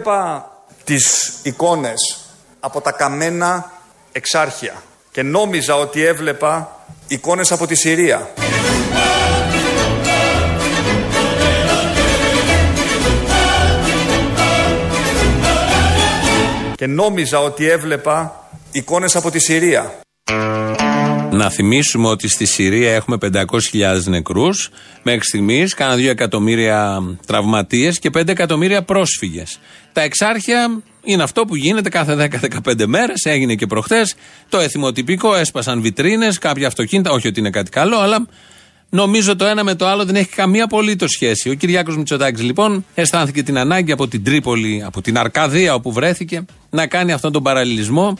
έβλεπα τις εικόνες από τα καμένα εξάρχεια και νόμιζα ότι έβλεπα εικόνες από τη Συρία. Και νόμιζα ότι έβλεπα εικόνες από τη Συρία. Να θυμίσουμε ότι στη Συρία έχουμε 500.000 νεκρούς. Μέχρι στιγμής κάνα 2 εκατομμύρια τραυματίες και 5 εκατομμύρια πρόσφυγες. Τα εξάρχεια είναι αυτό που γίνεται κάθε 10-15 μέρες. Έγινε και προχθές. Το εθιμοτυπικό έσπασαν βιτρίνες, κάποια αυτοκίνητα. Όχι ότι είναι κάτι καλό, αλλά νομίζω το ένα με το άλλο δεν έχει καμία απολύτως σχέση. Ο Κυριάκος Μητσοτάκης λοιπόν αισθάνθηκε την ανάγκη από την Τρίπολη, από την Αρκαδία όπου βρέθηκε, να κάνει αυτόν τον παραλληλισμό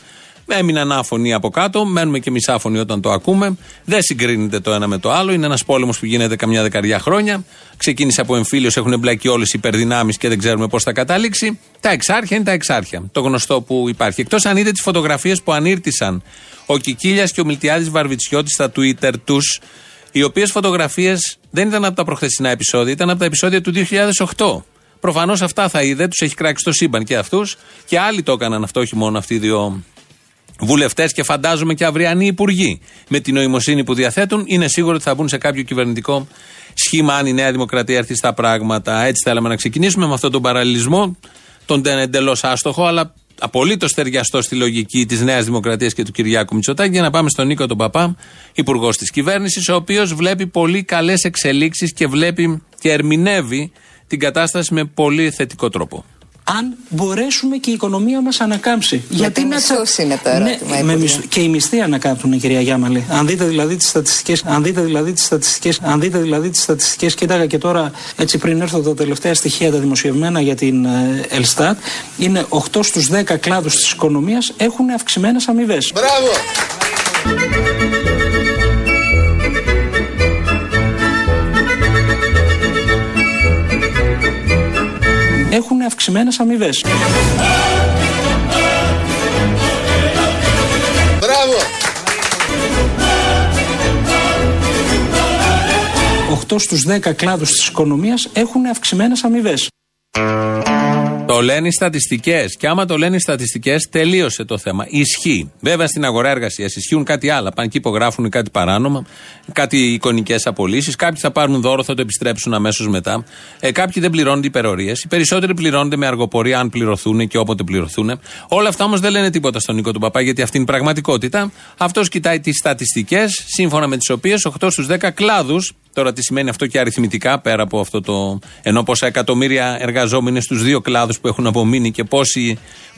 Έμειναν άφωνοι από κάτω, μένουμε και μισάφωνοι όταν το ακούμε. Δεν συγκρίνεται το ένα με το άλλο. Είναι ένας πόλεμος που γίνεται καμιά δεκαριά χρόνια. Ξεκίνησε από εμφύλιος, έχουν εμπλακεί όλες οι υπερδυνάμεις και δεν ξέρουμε πώς θα κατάληξει. Τα εξάρχεια είναι τα εξάρχεια. Το γνωστό που υπάρχει. Εκτός αν είδε τις φωτογραφίες που ανήρτησαν ο Κικίλιας και ο Μιλτιάδης Βαρβιτσιώτης στα Twitter τους, οι οποίες φωτογραφίες δεν ήταν από τα προχθεσινά επεισόδια, ήταν από τα επεισόδια του 2008. Προφανώς αυτά θα είδε, τους έχει κράξει το σύμπαν και αυτούς. Και άλλοι το έκαναν αυτό, όχι μόνο αυτοί οι δύο βουλευτές και φαντάζομαι και αυριανοί υπουργοί. Με την νοημοσύνη που διαθέτουν, είναι σίγουρο ότι θα μπουν σε κάποιο κυβερνητικό σχήμα αν η Νέα Δημοκρατία έρθει στα πράγματα. Έτσι θέλαμε να ξεκινήσουμε με αυτόν τον παραλληλισμό, τον εντελώς άστοχο, αλλά απολύτως ταιριαστό στη λογική της Νέας Δημοκρατίας και του Κυριάκου Μητσοτάκη, για να πάμε στον Νίκο τον Παπά, υπουργός της κυβέρνησης, ο οποίος βλέπει πολύ καλές εξελίξεις και βλέπει και ερμηνεύει την κατάσταση με πολύ θετικό τρόπο αν μπορέσουμε και η οικονομία μας ανακάμψει. Με Γιατί να είναι το ναι, ερώτημα. Ναι, με Και οι μισθοί ανακάμπτουν, κυρία Γιάμαλη. Αν δείτε δηλαδή τις στατιστικέ, αν δείτε δηλαδή τις στατιστικέ, αν δείτε δηλαδή τις στατιστικέ, κοίταγα και τώρα έτσι πριν έρθω τα τελευταία στοιχεία τα δημοσιευμένα για την ε, Ελστάτ, είναι 8 στους 10 κλάδους της οικονομίας έχουν αυξημένες αμοιβές. Μπράβο! Έχουν αυξημένες αμοιβές. Μπράβο! 8 στους 10 κλάδους της οικονομίας έχουν αυξημένες αμοιβές. Το λένε οι στατιστικές. Και άμα το λένε οι στατιστικές, τελείωσε το θέμα. Ισχύει. Βέβαια στην αγορά εργασίας ισχύουν κάτι άλλο. Πάνε και υπογράφουν κάτι παράνομα, κάτι εικονικές απολύσεις. Κάποιοι θα πάρουν δώρο, θα το επιστρέψουν αμέσως μετά. Ε, κάποιοι δεν πληρώνονται υπερορίες. Οι περισσότεροι πληρώνονται με αργοπορία, αν πληρωθούν και όποτε πληρωθούν. Όλα αυτά όμως δεν λένε τίποτα στον Νίκο του Παπά, γιατί αυτή είναι η πραγματικότητα. Αυτός κοιτάει τις στατιστικές, σύμφωνα με τις οποίες 8 στους 10 κλάδους Τώρα τι σημαίνει αυτό και αριθμητικά πέρα από αυτό το. ενώ πόσα εκατομμύρια εργαζόμενοι στους δύο κλάδους που έχουν απομείνει και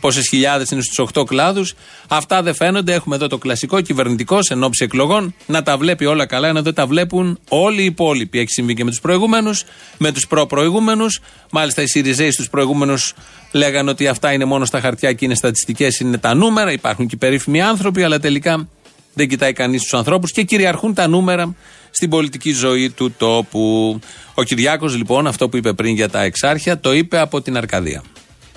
πόσες χιλιάδες είναι στους οχτώ κλάδους. Αυτά δεν φαίνονται. Έχουμε εδώ το κλασικό κυβερνητικό εν ώψη εκλογών να τα βλέπει όλα καλά, ενώ δεν τα βλέπουν όλοι οι υπόλοιποι. Έχει συμβεί και με τους προηγούμενους, με τους προ-προηγούμενους. Μάλιστα οι Σιριζέοι στους προηγούμενους λέγανε ότι αυτά είναι μόνο στα χαρτιά και είναι στατιστικές, είναι τα νούμερα. Υπάρχουν και περίφημοι άνθρωποι, αλλά τελικά δεν κοιτάει κανείς τους ανθρώπους και κυριαρχούν τα νούμερα στην πολιτική ζωή του τόπου. Ο Κυριάκος, λοιπόν, αυτό που είπε πριν για τα εξάρχεια, το είπε από την Αρκαδία.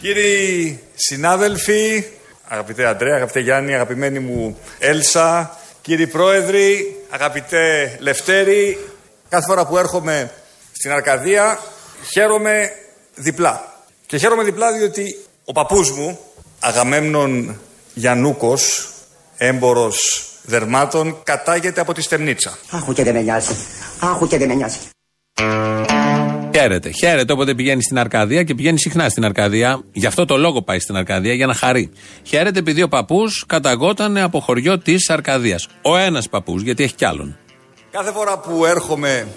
Κύριοι συνάδελφοι, αγαπητέ Αντρέα, αγαπητέ Γιάννη, αγαπημένη μου Έλσα, κύριοι πρόεδροι, αγαπητέ Λευτέρη, κάθε φορά που έρχομαι στην Αρκαδία χαίρομαι διπλά. Και χαίρομαι διπλά διότι ο παππούς μου, Αγαμέμνων Γιαννούκος, έμπορος δερμάτων κατάγεται από τη Στεμνίτσα. Άχου και δεν με νοιάζει. Άχου και δεν με νοιάζει. Χαίρεται. Χαίρεται όποτε πηγαίνει στην Αρκαδία και πηγαίνει συχνά στην Αρκαδία. Γι' αυτό το λόγο πάει στην Αρκαδία, για να χαρεί. Χαίρεται επειδή ο παππούς καταγόταν από χωριό της Αρκαδίας. Ο ένας παππούς, γιατί έχει κι άλλον. Κάθε φορά που έρχομαι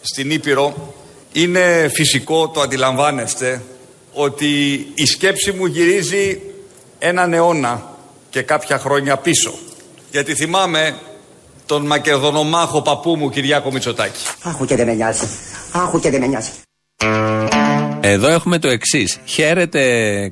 στην Ήπειρο, είναι φυσικό, το αντιλαμβάνεστε, ότι η σκέψη μου γυρίζει έναν αιώνα και κάποια χρόνια πίσω. Γιατί θυμάμαι τον μακεδονομάχο παππού μου Κυριάκο Μητσοτάκη. Άχου και δεν με νοιάζει. Άχου και δεν με νοιάζει. Εδώ έχουμε το εξής. Χαίρεται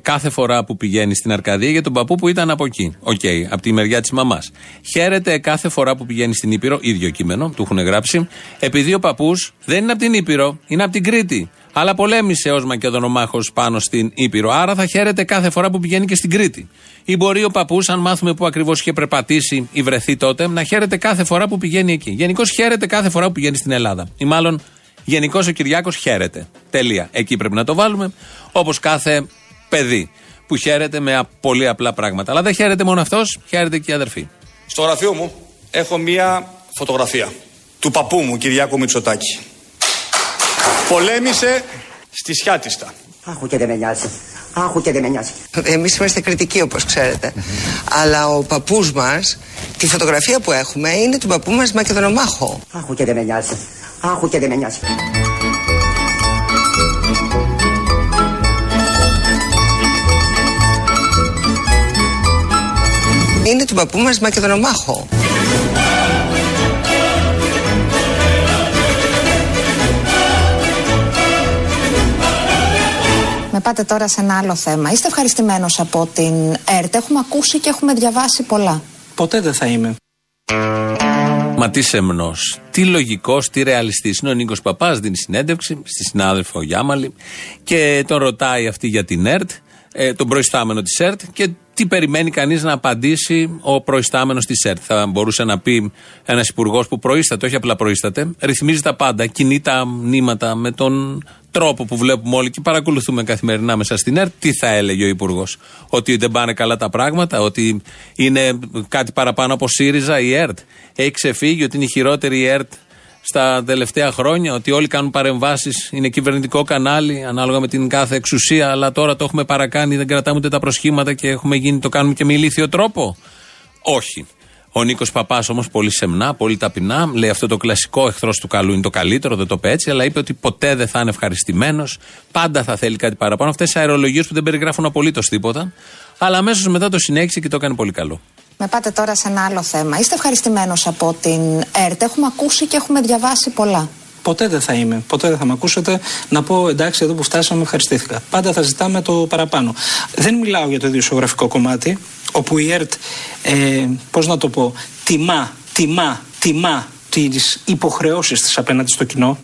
κάθε φορά που πηγαίνει στην Αρκαδία για τον παππού που ήταν από εκεί. OK, okay, από τη μεριά της μαμάς. Χαίρεται κάθε φορά που πηγαίνει στην Ήπειρο, ίδιο κείμενο, του έχουν γράψει, επειδή ο παππούς δεν είναι από την Ήπειρο, είναι από την Κρήτη. Αλλά πολέμησε ω Μακεδονομάχο πάνω στην Ήπειρο. Άρα θα χαίρεται κάθε φορά που πηγαίνει και στην Κρήτη. Ή μπορεί ο παππούς, αν μάθουμε πού ακριβώς είχε περπατήσει ή βρεθεί τότε, να χαίρεται κάθε φορά που πηγαίνει εκεί. Γενικώς χαίρεται κάθε φορά που πηγαίνει στην Ελλάδα. Ή μάλλον γενικώς ο Κυριάκος χαίρεται. Τελεία. Εκεί πρέπει να το βάλουμε. Όπως κάθε παιδί που χαίρεται με πολύ απλά πράγματα. Αλλά δεν χαίρεται μόνο αυτός, χαίρεται και η αδερφή. Στο γραφείο μου έχω μία φωτογραφία του παππού μου Κυριάκου Μητσοτάκη. Πολέμησε στη Σιάτιστα. Άχου και δεν με νοιάζει. Άχου και δεν με νοιάζει. Εμείς είμαστε κριτικοί όπως ξέρετε. Αλλά ο παππούς μας, τη φωτογραφία που έχουμε είναι του παππού μας Μακεδονομάχο. Άχου και δεν με νοιάζει. Άχου και δεν με νοιάζει. Είναι του παππού μας Μακεδονομάχο. Με πάτε τώρα σε ένα άλλο θέμα. Είστε ευχαριστημένος από την ΕΡΤ. Έχουμε ακούσει και έχουμε διαβάσει πολλά. Ποτέ δεν θα είμαι. Μα τι σεμνός, τι λογικός, τι ρεαλιστής. Είναι ο Νίκος Παπάς, δίνει συνέντευξη στη συνάδελφο Γιάμαλη και τον ρωτάει αυτή για την ΕΡΤ, ε, τον προϊστάμενο της ΕΡΤ και τι περιμένει κανείς να απαντήσει ο προϊστάμενος της ΕΡΤ; Θα μπορούσε να πει ένας υπουργός που προείσταται, όχι απλά προείσταται, ρυθμίζει τα πάντα, κινεί τα μνήματα με τον τρόπο που βλέπουμε όλοι και παρακολουθούμε καθημερινά μέσα στην ΕΡΤ. Τι θα έλεγε ο υπουργός, Ότι δεν πάνε καλά τα πράγματα, Ότι είναι κάτι παραπάνω από ΣΥΡΙΖΑ η ΕΡΤ; Έχει ξεφύγει ότι είναι η χειρότερη η ΕΡΤ στα τελευταία χρόνια, ότι όλοι κάνουν παρεμβάσεις, είναι κυβερνητικό κανάλι, ανάλογα με την κάθε εξουσία, αλλά τώρα το έχουμε παρακάνει, δεν κρατάμε ούτε τα προσχήματα και έχουμε γίνει, το κάνουμε και με ηλίθιο τρόπο. Όχι. Ο Νίκος Παπάς όμως πολύ σεμνά, πολύ ταπεινά, λέει αυτό το κλασικό εχθρός του καλού είναι το καλύτερο, δεν το είπε έτσι, αλλά είπε ότι ποτέ δεν θα είναι ευχαριστημένος, πάντα θα θέλει κάτι παραπάνω. Αυτές τι αερολογίες που δεν περιγράφουν απολύτως τίποτα, αλλά αμέσως μετά το συνέχισε και το έκανε πολύ καλό. Με πάτε τώρα σε ένα άλλο θέμα. Είστε ευχαριστημένος από την ΕΡΤ. Έχουμε ακούσει και έχουμε διαβάσει πολλά. Ποτέ δεν θα είμαι. Ποτέ δεν θα με ακούσετε να πω εντάξει, εδώ που φτάσαμε, ευχαριστήθηκα. Πάντα θα ζητάμε το παραπάνω. Δεν μιλάω για το ιδιοσιογραφικό κομμάτι, όπου η ΕΡΤ, ε, πώς να το πω, τιμά, τιμά, τιμά τις υποχρεώσεις της απέναντι στο κοινό.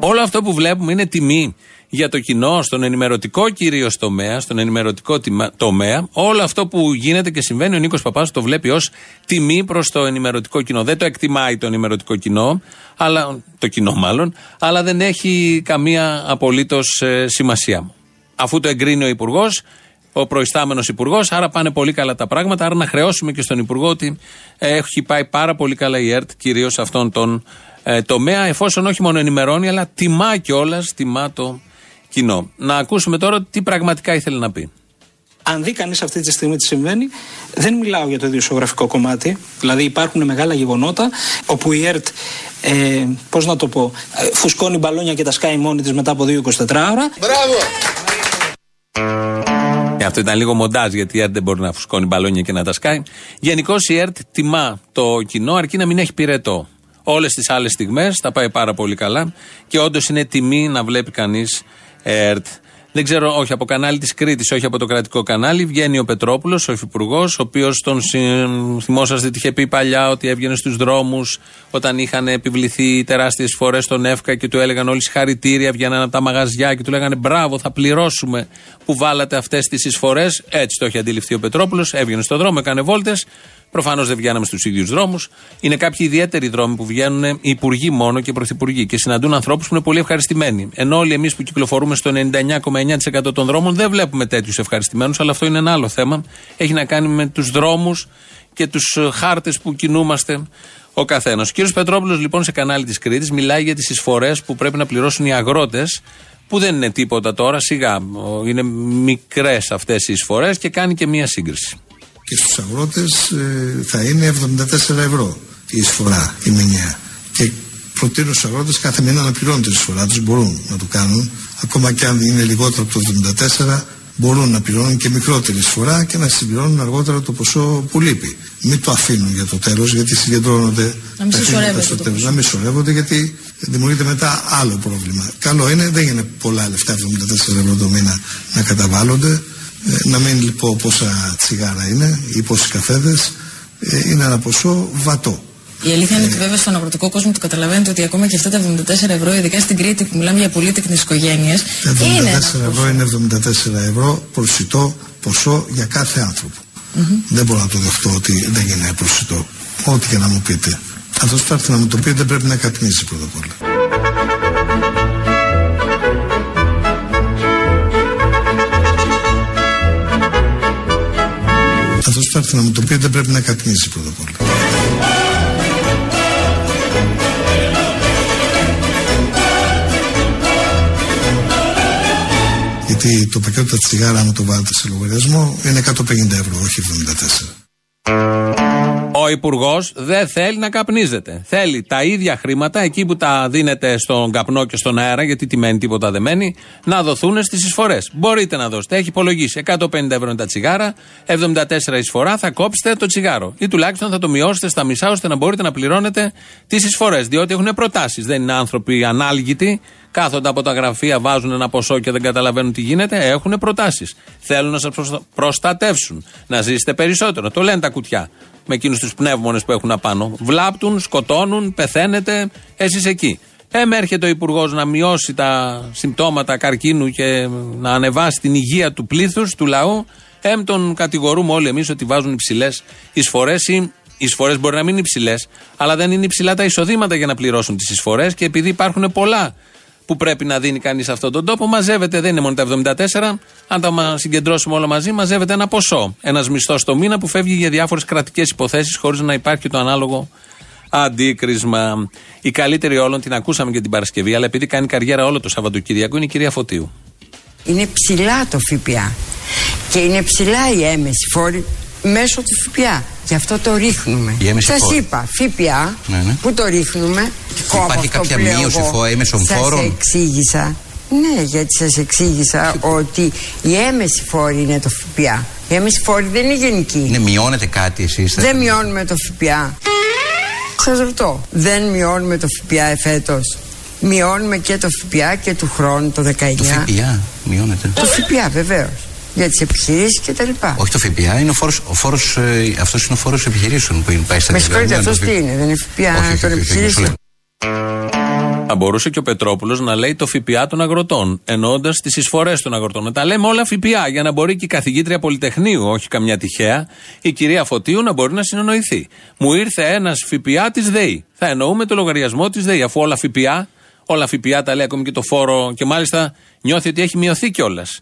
Όλο αυτό που βλέπουμε είναι τιμή για το κοινό, στον ενημερωτικό κυρίως τομέα, στον ενημερωτικό τομέα. Όλο αυτό που γίνεται και συμβαίνει, ο Νίκος Παπάς το βλέπει ως τιμή προς το ενημερωτικό κοινό. Δεν το εκτιμάει το ενημερωτικό κοινό, αλλά, το κοινό μάλλον, αλλά δεν έχει καμία απολύτως ε, σημασία. Αφού το εγκρίνει ο Υπουργός, ο προϊστάμενος Υπουργός, άρα πάνε πολύ καλά τα πράγματα. Άρα να χρεώσουμε και στον Υπουργό ότι έχει πάει πάρα πολύ καλά η ΕΡΤ, κυρίως αυτόν τον ε, τομέα, εφόσον όχι μόνο ενημερώνει, αλλά τιμά κιόλας, τιμά το κοινό. Να ακούσουμε τώρα τι πραγματικά ήθελε να πει. Αν δει κανείς αυτή τη στιγμή τι συμβαίνει, δεν μιλάω για το ιδιοσιογραφικό κομμάτι. Δηλαδή υπάρχουν μεγάλα γεγονότα όπου η ΕΡΤ, ε, πώς να το πω, ε, φουσκώνει μπαλόνια και τα σκάει μόνη της μετά από 2-24 ώρα. Μπράβο! Ε, αυτό ήταν λίγο μοντάζ γιατί η ΕΡΤ δεν μπορεί να φουσκώνει μπαλόνια και να τα σκάει. Γενικώς η ΕΡΤ τιμά το κοινό αρκεί να μην έχει πυρετό. Όλες τις άλλες στιγμές τα πάει πάρα πολύ καλά και όντως είναι τιμή να βλέπει κανείς ΕΡΤ. Δεν ξέρω, όχι από κανάλι της Κρήτης, όχι από το κρατικό κανάλι. Βγαίνει ο Πετρόπουλος, ο υφυπουργός, ο οποίος τον θυμόσαστε ότι είχε πει παλιά ότι έβγαινε στους δρόμους όταν είχαν επιβληθεί τεράστιες φορές στον ΕΦΚΑ και του έλεγαν όλοι συγχαρητήρια. Βγαίναν από τα μαγαζιά και του λέγανε Μπράβο, θα πληρώσουμε που βάλατε αυτές τις εισφορές. Έτσι το έχει αντιληφθεί ο Πετρόπουλος. Έβγαινε στον δρόμο, έκανε βόλτες. Προφανώς δεν βγαίναμε στους ίδιους δρόμους. Είναι κάποιοι ιδιαίτεροι δρόμοι που βγαίνουν οι υπουργοί μόνο και πρωθυπουργοί και συναντούν ανθρώπους που είναι πολύ ευχαριστημένοι. Ενώ όλοι εμείς που κυκλοφορούμε στο 99,9% των δρόμων δεν βλέπουμε τέτοιους ευχαριστημένους, αλλά αυτό είναι ένα άλλο θέμα. Έχει να κάνει με τους δρόμους και τους χάρτες που κινούμαστε ο καθένας. Ο κ. Πετρόπουλος, λοιπόν, σε κανάλι της Κρήτης, μιλάει για τις εισφορές που πρέπει να πληρώσουν οι αγρότες, που δεν είναι τίποτα τώρα, σιγά. Είναι μικρές αυτές οι εισφορές και κάνει και μία σύγκριση και στους αγρότες ε, θα είναι 74 ευρώ η εισφορά η μηνιαία και προτείνω στους αγρότες κάθε μήνα να πληρώνουν την εισφορά τους μπορούν να το κάνουν ακόμα και αν είναι λιγότερο από το 74 μπορούν να πληρώνουν και μικρότερη εισφορά και να συμπληρώνουν αργότερα το ποσό που λείπει. Μην το αφήνουν για το τέλος, γιατί συγκεντρώνονται να μην στο τέλος. Να μην σωρεύονται, γιατί δημιουργείται μετά άλλο πρόβλημα. Καλό είναι, δεν είναι πολλά λεφτά, 74 ευρώ το μήνα να καταβάλλονται. Ε, να μην λοιπόν πόσα τσιγάρα είναι ή πόσοι καφέδες, ε, είναι ένα ποσό βατό. Η αλήθεια είναι ότι βέβαια στον αγροτικό κόσμο το καταλαβαίνετε ότι ακόμα και αυτά τα 74 ευρώ, ειδικά στην Κρήτη που μιλάμε για πολύτεκνες οικογένειες. 74 είναι ευρώ είναι 74 ευρώ προσιτό ποσό για κάθε άνθρωπο. Δεν μπορώ να το δεχτώ ότι δεν είναι προσιτό. Ό,τι και να μου πείτε. Αυτό που θα έρθει να μου το πείτε δεν πρέπει να καπνίσει πρώτα απ' όλα. Καθώ το έρθει να μου το πει δεν πρέπει να καπνίσει πρώτα απ' όλα. Γιατί το πακέτο τα τσιγάρα, μου το βάλετε σε λογαριασμό, είναι 150 ευρώ, όχι 74. Ο Υπουργός δεν θέλει να καπνίζετε. Θέλει τα ίδια χρήματα, εκεί που τα δίνετε στον καπνό και στον αέρα, γιατί τι μένει, τίποτα δεν μένει, να δοθούν στις εισφορές. Μπορείτε να δώσετε. Έχει υπολογίσει 150 ευρώ είναι τα τσιγάρα, 74 εισφορά, θα κόψετε το τσιγάρο. Ή τουλάχιστον θα το μειώσετε στα μισά, ώστε να μπορείτε να πληρώνετε τις εισφορές. Διότι έχουν προτάσεις. Δεν είναι άνθρωποι ανάλγητοι, κάθονται από τα γραφεία, βάζουν ένα ποσό και δεν καταλαβαίνουν τι γίνεται. Έχουν προτάσεις. Θέλουν να σας προστατεύσουν, να ζήσετε περισσότερο. Το λένε τα κουτιά με εκείνους τους πνεύμονες που έχουν απάνω. Βλάπτουν, σκοτώνουν, πεθαίνετε, εσείς εκεί. Εμ έρχεται ο Υπουργός να μειώσει τα συμπτώματα καρκίνου και να ανεβάσει την υγεία του πλήθους, του λαού. Εμ τον κατηγορούμε όλοι εμείς ότι βάζουν υψηλές εισφορές ή οι εισφορές μπορεί να μην είναι υψηλές, αλλά δεν είναι υψηλά τα εισοδήματα για να πληρώσουν τις εισφορές και επειδή υπάρχουν πολλά που πρέπει να δίνει κανείς σε αυτόν τον τόπο, μαζεύεται, δεν είναι μόνο τα 74. Αν τα συγκεντρώσουμε όλα μαζί, μαζεύεται ένα ποσό. Ένας μισθός το μήνα που φεύγει για διάφορες κρατικές υποθέσεις χωρίς να υπάρχει το ανάλογο αντίκρισμα. Η καλύτερη όλων την ακούσαμε και την Παρασκευή, αλλά επειδή κάνει καριέρα όλο το Σαββατοκύριακο είναι η κυρία Φωτίου. Είναι ψηλά το ΦΠΑ και είναι ψηλά η έμεση φόρη μέσω του ΦΠΑ. Γι' αυτό το ρίχνουμε. Σας είπα, ΦΠΑ ναι, ναι. που το ρίχνουμε. Υπάρχει κάποια μείωση έμεσων φόρων; Σα εξήγησα. Ναι, γιατί σας εξήγησα ότι η έμεση φόρη είναι το ΦΠΑ. Η έμεση φόρη δεν είναι γενική. Ναι, μειώνετε κάτι εσείς. Δεν μειώνουμε το ΦΠΑ. Σας ρωτώ, δεν μειώνουμε το ΦΠΑ εφέτος; Μειώνουμε και το ΦΠΑ και του χρόνου το 19. Το ΦΠΑ μειώνεται. Το ΦΠΑ βεβαίως για τις επιχειρήσεις κτλ. Όχι το ΦΠΑ, είναι ο φόρος, ο φόρος, ε, αυτός είναι ο φόρος επιχειρήσεων που πάει στα Με συγχωρείτε, αυτός τι είναι, δεν είναι ΦΠΑ των επιχειρήσεων; Θα μπορούσε και ο Πετρόπουλος να λέει το ΦΠΑ των αγροτών, εννοώντας τις εισφορές των αγροτών. Να τα λέμε όλα ΦΠΑ για να μπορεί και η καθηγήτρια Πολυτεχνείου, όχι καμιά τυχαία, η κυρία Φωτίου να μπορεί να συνεννοηθεί. Μου ήρθε ένας ΦΠΑ της ΔΕΗ. Θα εννοούμε το λογαριασμό της ΔΕΗ, αφού όλα ΦΠΑ, όλα ΦΠΑ τα λέει ακόμη και το φόρο και μάλιστα νιώθει ότι έχει μειωθεί κιόλας.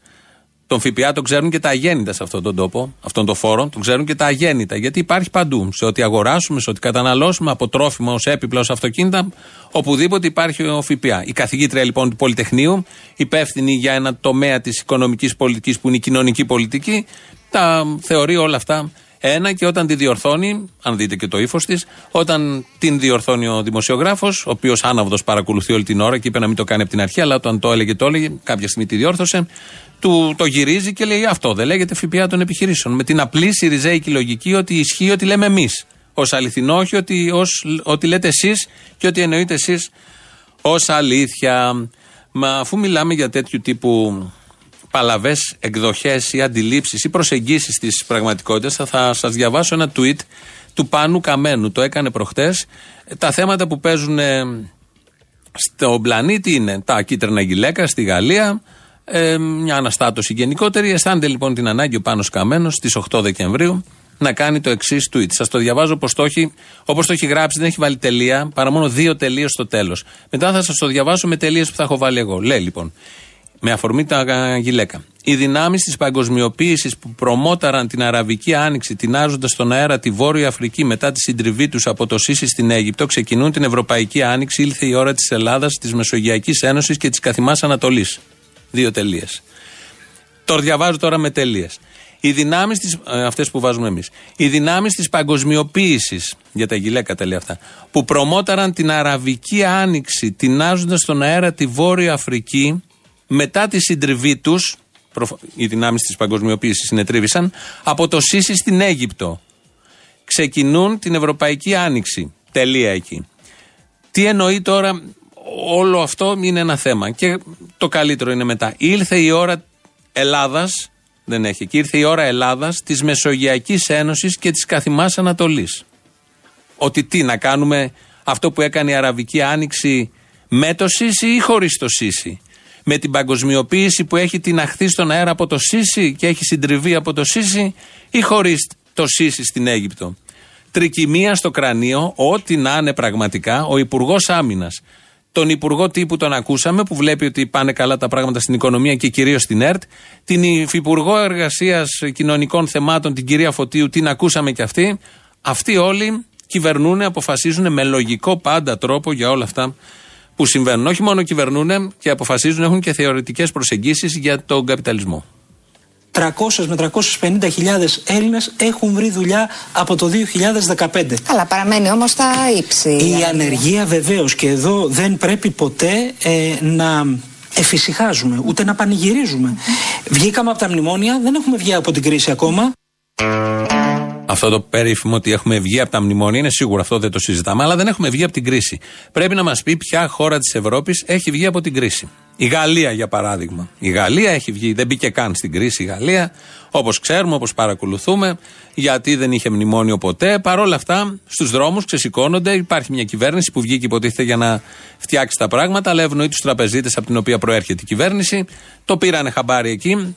Τον ΦΠΑ τον ξέρουν και τα αγέννητα σε αυτόν τον τόπο, αυτόν τον φόρο, τον ξέρουν και τα αγέννητα. Γιατί υπάρχει παντού. Σε ό,τι αγοράσουμε, σε ό,τι καταναλώσουμε, από τρόφιμα ως έπιπλα, ως αυτοκίνητα, οπουδήποτε υπάρχει ο ΦΠΑ. Η καθηγήτρια λοιπόν του Πολυτεχνείου, υπεύθυνη για ένα τομέα της οικονομικής πολιτικής που είναι η κοινωνική πολιτική, τα θεωρεί όλα αυτά ένα και όταν τη διορθώνει, αν δείτε και το ύφος της, όταν την διορθώνει ο δημοσιογράφος, ο οποίος άναυδος παρακολουθεί όλη την ώρα και είπε να μην το κάνει από την αρχή, αλλά όταν το έλεγε, το έλεγε, κάποια στιγμή τη διόρθωσε, του το γυρίζει και λέει αυτό δεν λέγεται ΦΠΑ των επιχειρήσεων. Με την απλή σιριζέικη λογική ότι ισχύει ότι λέμε εμείς. Ω αληθινό, όχι ότι, ως, ότι λέτε εσείς και ότι εννοείτε εσείς ως αλήθεια. Μα αφού μιλάμε για τέτοιου τύπου παλαβέ εκδοχές ή αντιλήψεις ή προσεγγίσεις της πραγματικότητας, θα σας διαβάσω ένα tweet του Πάνου Καμένου. Το έκανε προχτές. Τα θέματα που παίζουν στον πλανήτη είναι τα κίτρινα γυλαίκα στη Γαλλία, ε, μια αναστάτωση γενικότερη. Αισθάνεται λοιπόν την ανάγκη ο Πάνος Καμένος στις 8 Δεκεμβρίου να κάνει το εξής tweet. Σας το διαβάζω όπως το, έχει, όπως το έχει γράψει, δεν έχει βάλει τελεία, παρά μόνο δύο τελείες στο τέλος. Μετά θα σας το διαβάσω με τελείες που θα έχω βάλει εγώ. Λέει λοιπόν, με αφορμή τα γυλαίκα. Οι δυνάμεις της παγκοσμιοποίησης που προμόταραν την Αραβική Άνοιξη, τεινάζοντας στον αέρα τη Βόρεια Αφρική μετά τη συντριβή τους από το Σύσι στην Αίγυπτο, ξεκινούν την Ευρωπαϊκή Άνοιξη. Ήλθε η ώρα της Ελλάδας, της Μεσογειακής Ένωσης και της Καθημάς Ανατολής. Δύο τελείες. Το διαβάζω τώρα με τελείες. Οι δυνάμεις ε, αυτές που βάζουμε εμείς. Οι δυνάμεις της παγκοσμιοποίησης, για τα γυλαίκα τέλεια αυτά, που προμόταραν την Αραβική Άνοιξη, τεινάζοντας στον αέρα τη Βόρεια Αφρική, μετά τη συντριβή τους, οι δυνάμεις της παγκοσμιοποίησης συνετρίβησαν, από το Σύσι στην Αίγυπτο. Ξεκινούν την Ευρωπαϊκή Άνοιξη. Τελεία εκεί. Τι εννοεί τώρα όλο αυτό είναι ένα θέμα. Και το καλύτερο είναι μετά. Ήλθε η ώρα Ελλάδας, δεν έχει και ήρθε η ώρα Ελλάδας της Μεσογειακής Ένωσης και της Καθημάς Ανατολής. Ότι τι να κάνουμε αυτό που έκανε η Αραβική Άνοιξη με το ΣΥΣΥ ή χωρίς το ΣΥΣΥ. Με την παγκοσμιοποίηση που έχει την αχθή στον αέρα από το ΣΥΣΥ και έχει συντριβεί από το ΣΥΣΥ ή χωρίς το ΣΥΣΥ στην Αίγυπτο. Τρικυμία στο κρανίο, ό,τι να είναι πραγματικά, ο Υπουργός Άμυνας τον Υπουργό Τύπου τον ακούσαμε, που βλέπει ότι πάνε καλά τα πράγματα στην οικονομία και κυρίως στην ΕΡΤ. Την Υφυπουργό Εργασίας Κοινωνικών Θεμάτων, την κυρία Φωτίου, την ακούσαμε και αυτή. Αυτοί όλοι κυβερνούν, αποφασίζουν με λογικό πάντα τρόπο για όλα αυτά που συμβαίνουν. Όχι μόνο κυβερνούν και αποφασίζουν, έχουν και θεωρητικές προσεγγίσεις για τον καπιταλισμό. 300 με 350 χιλιάδες Έλληνες έχουν βρει δουλειά από το 2015. Καλά, παραμένει όμως τα ύψη. Η ανεργία βεβαίως και εδώ δεν πρέπει ποτέ ε, να εφησυχάζουμε, ούτε να πανηγυρίζουμε. Βγήκαμε από τα μνημόνια, δεν έχουμε βγει από την κρίση ακόμα. Αυτό το περίφημο ότι έχουμε βγει από τα μνημόνια είναι σίγουρο, αυτό δεν το συζητάμε, αλλά δεν έχουμε βγει από την κρίση. Πρέπει να μας πει ποια χώρα της Ευρώπης έχει βγει από την κρίση. Η Γαλλία, για παράδειγμα. Η Γαλλία έχει βγει, δεν μπήκε καν στην κρίση η Γαλλία, όπως ξέρουμε, όπως παρακολουθούμε, γιατί δεν είχε μνημόνιο ποτέ. Παρ' όλα αυτά, στους δρόμους ξεσηκώνονται. Υπάρχει μια κυβέρνηση που βγήκε υποτίθεται για να φτιάξει τα πράγματα, αλλά ευνοεί τους τραπεζίτες από την οποία προέρχεται η κυβέρνηση. Το πήρανε χαμπάρι εκεί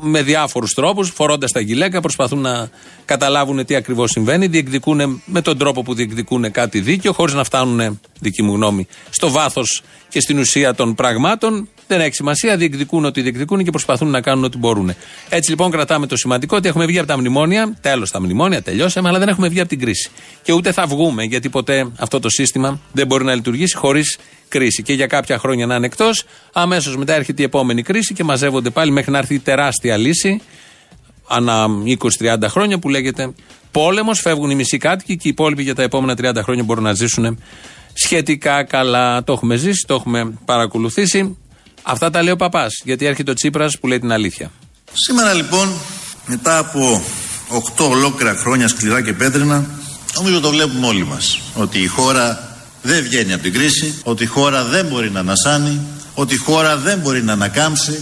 με διάφορους τρόπους, φορώντας τα γυλαίκα, προσπαθούν να καταλάβουν τι ακριβώς συμβαίνει. Διεκδικούν με τον τρόπο που διεκδικούν κάτι δίκαιο, χωρίς να φτάνουν, δική μου γνώμη, στο βάθος και στην ουσία των πραγμάτων. Δεν έχει σημασία, διεκδικούν ό,τι διεκδικούν και προσπαθούν να κάνουν ό,τι μπορούν. Έτσι λοιπόν κρατάμε το σημαντικό ότι έχουμε βγει από τα μνημόνια, τέλος τα μνημόνια, τελειώσαμε, αλλά δεν έχουμε βγει από την κρίση. Και ούτε θα βγούμε, γιατί ποτέ αυτό το σύστημα δεν μπορεί να λειτουργήσει χωρίς κρίση. Και για κάποια χρόνια να είναι εκτός, αμέσως μετά έρχεται η επόμενη κρίση και μαζεύονται πάλι μέχρι να έρθει η τεράστια λύση, ανά 20-30 χρόνια που λέγεται πόλεμος. Φεύγουν οι μισοί κάτοικοι και οι υπόλοιποι για τα επόμενα 30 χρόνια μπορούν να ζήσουν σχετικά καλά. Το έχουμε ζήσει, το έχουμε παρακολουθήσει. Αυτά τα λέει ο παπάς, γιατί έρχεται ο Τσίπρας που λέει την αλήθεια. Σήμερα λοιπόν, μετά από 8 ολόκληρα χρόνια σκληρά και πέτρινα, νομίζω το βλέπουμε όλοι μας. Ότι η χώρα δεν βγαίνει από την κρίση, ότι η χώρα δεν μπορεί να ανασάνει, ότι η χώρα δεν μπορεί να ανακάμψει.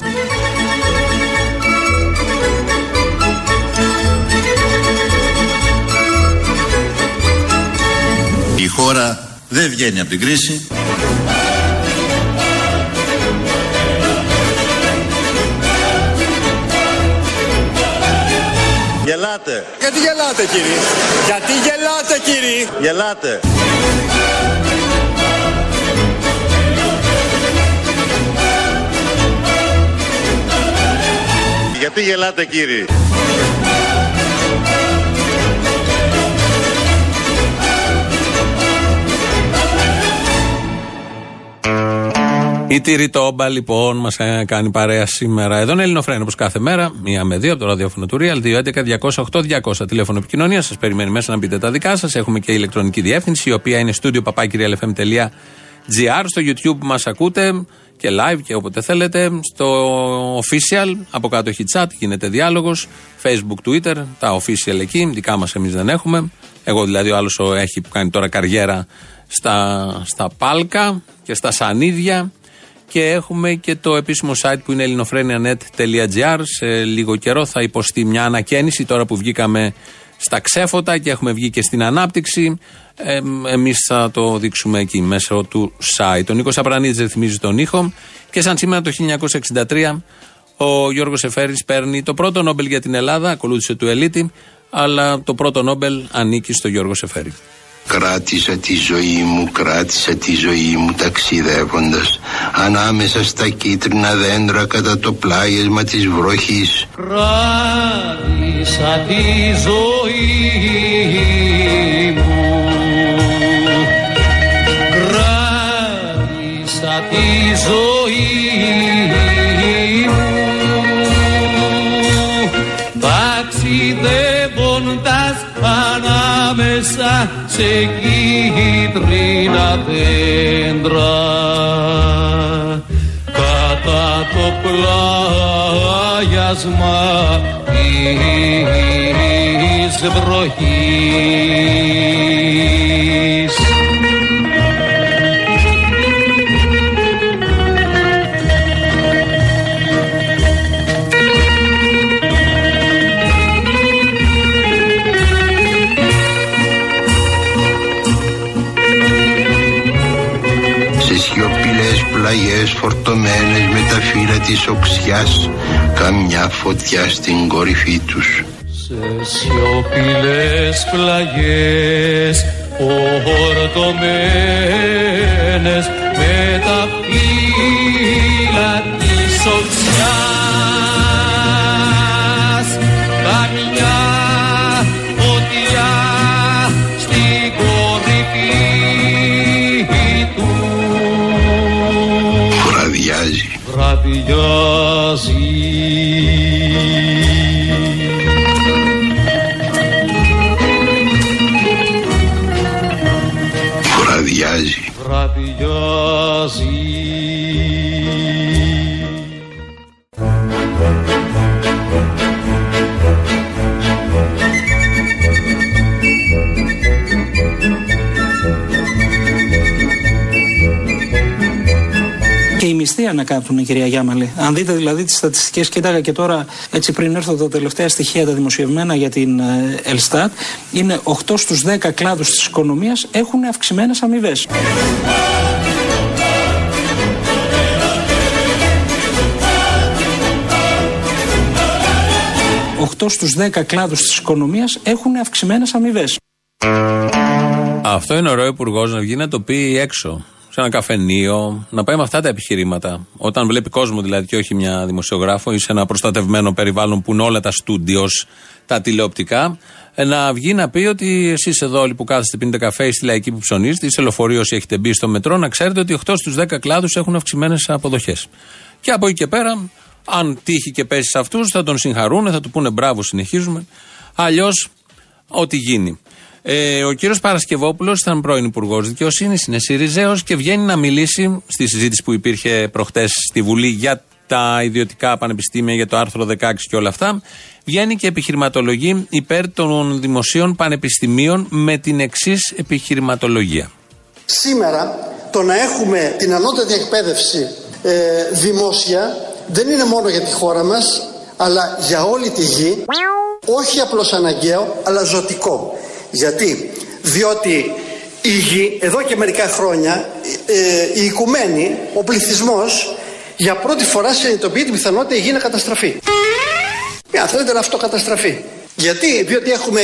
Η χώρα δεν βγαίνει από την κρίση. Γελάτε. Γιατί γελάτε κύριε; Γιατί γελάτε κύριε; Γελάτε. Γιατί γελάτε κύριε; Η Τυριτόμπα λοιπόν μας κάνει παρέα σήμερα. Εδώ είναι Ελληνοφρένο όπω κάθε μέρα, μία με δύο από το ραδιόφωνο του Real, 211-208-200. Τηλέφωνο επικοινωνίας, σας περιμένει μέσα να πείτε τα δικά σας. Έχουμε και ηλεκτρονική διεύθυνση, η οποία είναι studio papakirialfm.gr. Στο YouTube μας ακούτε και live και όποτε θέλετε. Στο official, από κάτω έχει chat, γίνεται διάλογος. Facebook, Twitter, τα official εκεί. Δικά μας εμείς δεν έχουμε. Εγώ δηλαδή, ο άλλος έχει κάνει τώρα καριέρα στα, στα πάλκα και στα σανίδια. Και έχουμε και το επίσημο site που είναι ελληνοφρένια.net.gr. Σε λίγο καιρό θα υποστεί μια ανακαίνιση τώρα που βγήκαμε στα ξέφωτα και έχουμε βγει και στην ανάπτυξη. Ε, Εμείς θα το δείξουμε εκεί μέσω του site. Ο Νίκος Απρανίδης ρυθμίζει τον ήχο και σαν σήμερα το 1963 ο Γιώργος Εφέρης παίρνει το πρώτο Νόμπελ για την Ελλάδα, ακολούθησε του Ελίτη, αλλά το πρώτο Νόμπελ ανήκει στο Γιώργο Σεφέρη. Κράτησα τη ζωή μου, κράτησα τη ζωή μου ταξιδεύοντας ανάμεσα στα κίτρινα δέντρα κατά το πλάγισμα της βροχής. Κράτησα τη ζωή μου Κράτησα τη ζωή σε κίτρινα δέντρα κατά το πλάγιασμα της βροχής. Της οξιάς καμιά φωτιά στην κορυφή τους. Σε σιωπηλές πλαγιές φορτωμένες με με τα love. Οι μισθοί ανακάπτουν, κυρία Γιάμαλη. Αν δείτε δηλαδή τις στατιστικές, κοίταγα και τώρα έτσι πριν έρθω τα τελευταία στοιχεία τα δημοσιευμένα για την ε, Ελστάτ, είναι 8 στους 10 κλάδους της οικονομίας έχουν αυξημένες αμοιβές. 8 στους 10 κλάδους της οικονομίας έχουν αυξημένες αμοιβές. Αυτό είναι ωραίο υπουργός να βγει να το πει έξω. Σε ένα καφενείο, να πάει με αυτά τα επιχειρήματα. Όταν βλέπει κόσμο δηλαδή και όχι μια δημοσιογράφο ή σε ένα προστατευμένο περιβάλλον που είναι όλα τα στούντιος, τα τηλεοπτικά, ε, να βγει να πει ότι εσείς εδώ όλοι που κάθεστε πίνετε καφέ ή στη λαϊκή που ψωνίζετε ή σε λεωφορείο όσοι έχετε μπει στο μετρό, να ξέρετε ότι 8 στους 10 κλάδους έχουν αυξημένες αποδοχές. Και από εκεί και πέρα, αν τύχει και πέσει σε αυτούς, θα τον συγχαρούν, θα του πούνε μπράβο, συνεχίζουμε. Αλλιώς, ό,τι γίνει. Ε, ο κύριος Παρασκευόπουλος ήταν πρώην Υπουργός Δικαιοσύνης, είναι Σιριζέος και βγαίνει να μιλήσει στη συζήτηση που υπήρχε προχτές στη Βουλή για τα ιδιωτικά πανεπιστήμια, για το άρθρο 16 και όλα αυτά. Βγαίνει και επιχειρηματολογεί υπέρ των δημοσίων πανεπιστημίων με την εξής επιχειρηματολογία. Σήμερα το να έχουμε την ανώτατη εκπαίδευση ε, δημόσια δεν είναι μόνο για τη χώρα μας αλλά για όλη τη γη όχι απλώς αναγκαίο αλλά ζωτικό γιατί; Διότι η γη εδώ και μερικά χρόνια ε, η οικουμένη, ο πληθυσμός για πρώτη φορά συνειδητοποιεί την πιθανότητα η γη να καταστραφεί ε, αν θέλετε να αυτοκαταστραφεί γιατί, διότι έχουμε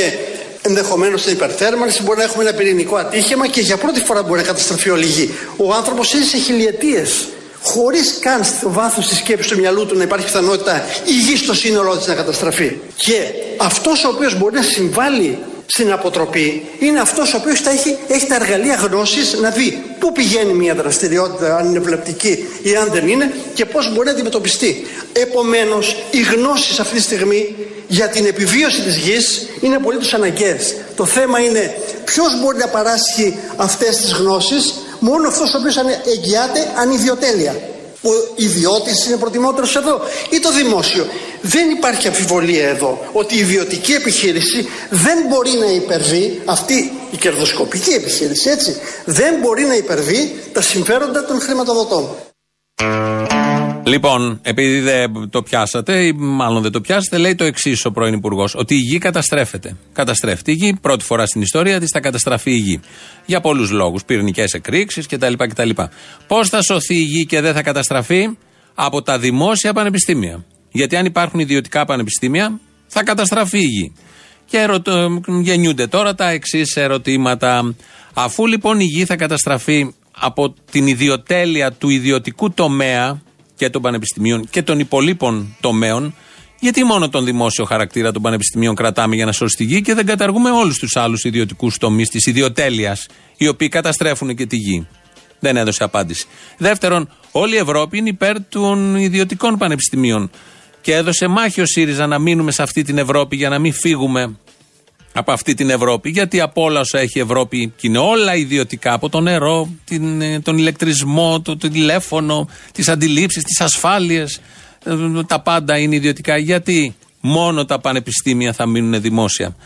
ενδεχομένως την υπερθέρμανση, μπορεί να έχουμε ένα πυρηνικό ατύχημα και για πρώτη φορά μπορεί να καταστραφεί όλη η γη. Ο άνθρωπος έζησε χιλιετίες χωρίς καν στο βάθος της σκέψης του μυαλού του να υπάρχει πιθανότητα η γη στο σύνολό της να καταστραφεί. Και αυτός ο οποίος μπορεί να συμβάλλει στην αποτροπή είναι αυτός ο οποίος έχει, έχει τα εργαλεία γνώσης να δει πού πηγαίνει μια δραστηριότητα, αν είναι βλεπτική ή αν δεν είναι και πώς μπορεί να αντιμετωπιστεί. Επομένως, οι γνώσει αυτή τη στιγμή για την επιβίωση της γης είναι πολύ του αναγκαίες. Το θέμα είναι ποιος μπορεί να παράσχει αυτές τις γνώσεις, μόνο αυτός ο οποίος εγγυάται ανιδιοτέλεια. Ο ιδιώτης είναι προτιμότερος εδώ ή το δημόσιο. Δεν υπάρχει αμφιβολία εδώ ότι η ιδιωτική επιχείρηση δεν μπορεί να υπερβεί αυτή η κερδοσκοπική επιχείρηση, έτσι, δεν μπορεί να υπερβεί τα συμφέροντα των χρηματοδοτών. Λοιπόν, επειδή δεν το πιάσατε, ή μάλλον δεν το πιάσατε, λέει το εξής ο πρώην Υπουργός: Ότι η γη καταστρέφεται. Καταστρέφεται η γη, πρώτη φορά στην ιστορία της θα καταστραφεί η γη. Για πολλούς λόγους. Πυρηνικές εκρήξεις κτλ. κτλ. Πώς θα σωθεί η γη και δεν θα καταστραφεί; Από τα δημόσια πανεπιστήμια. Γιατί αν υπάρχουν ιδιωτικά πανεπιστήμια, θα καταστραφεί η γη. Και ερωτώ, γεννιούνται τώρα τα εξής ερωτήματα. Αφού λοιπόν η γη θα καταστραφεί από την ιδιοτέλεια του ιδιωτικού τομέα και των πανεπιστημίων και των υπολείπων τομέων, γιατί μόνο τον δημόσιο χαρακτήρα των πανεπιστημίων κρατάμε για να σώσει τη γη και δεν καταργούμε όλους τους άλλους ιδιωτικούς τομείς της ιδιοτέλειας, οι οποίοι καταστρέφουν και τη γη. Δεν έδωσε απάντηση. Δεύτερον, όλη η Ευρώπη είναι υπέρ των ιδιωτικών πανεπιστημίων. Και έδωσε μάχη ο ΣΥΡΙΖΑ να μείνουμε σε αυτή την Ευρώπη για να μην φύγουμε από αυτή την Ευρώπη. Γιατί από όλα όσα έχει η Ευρώπη και είναι όλα ιδιωτικά, από το νερό, την, ε, τον ηλεκτρισμό, το, το τηλέφωνο, τις αντιλήψεις, τις ασφάλειες, τα πάντα είναι ιδιωτικά. Γιατί μόνο τα πανεπιστήμια θα μείνουν δημόσια.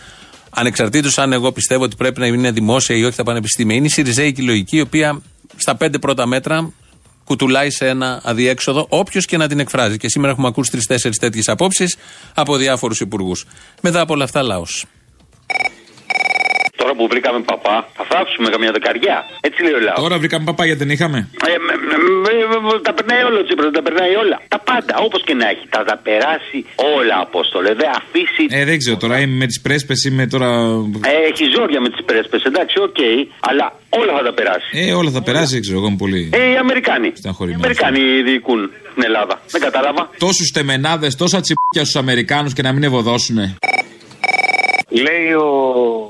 Ανεξαρτήτως αν εγώ πιστεύω ότι πρέπει να είναι δημόσια ή όχι τα πανεπιστήμια. Είναι η Σιριζέικη λογική, η οποία στα πέντε πρώτα μέτρα κουτουλάει σε ένα αδιέξοδο, όποιος και να την εκφράζει. Και σήμερα έχουμε ακούσει τρει-τέσσερι τέτοιες απόψεις από διάφορους υπουργούς. Μετά από όλα αυτά, λαός. Τώρα που βρήκαμε παπά, θα φάξουμε καμιά δεκαριά. Έτσι λέει ο λαός. Τώρα βρήκαμε παπά γιατί δεν είχαμε; Ε, με, με, τα περνάει όλα ο Τσίπρας, τα περνάει όλα. Τα πάντα, όπως και να έχει. Τα θα περάσει όλα, Απόστολε. Δεν αφήσει. Ε, δεν ξέρω τώρα, είμαι με τις πρέσπες, είμαι τώρα. Ε, έχει ζόρια με τις πρέσπες, εντάξει, οκ. αλλά όλα θα τα περάσει. Ε, όλα θα περάσει, δεν ξέρω, εγώ είμαι πολύ. Ε, οι Αμερικάνοι. Οι Αμερικάνοι διοικούν την Ελλάδα. Δεν κατάλαβα. Τόσους τεμενάδες, τόσα τσιπάκια στους Αμερικάνους και να μην ευοδώσουνε. Λέει ο.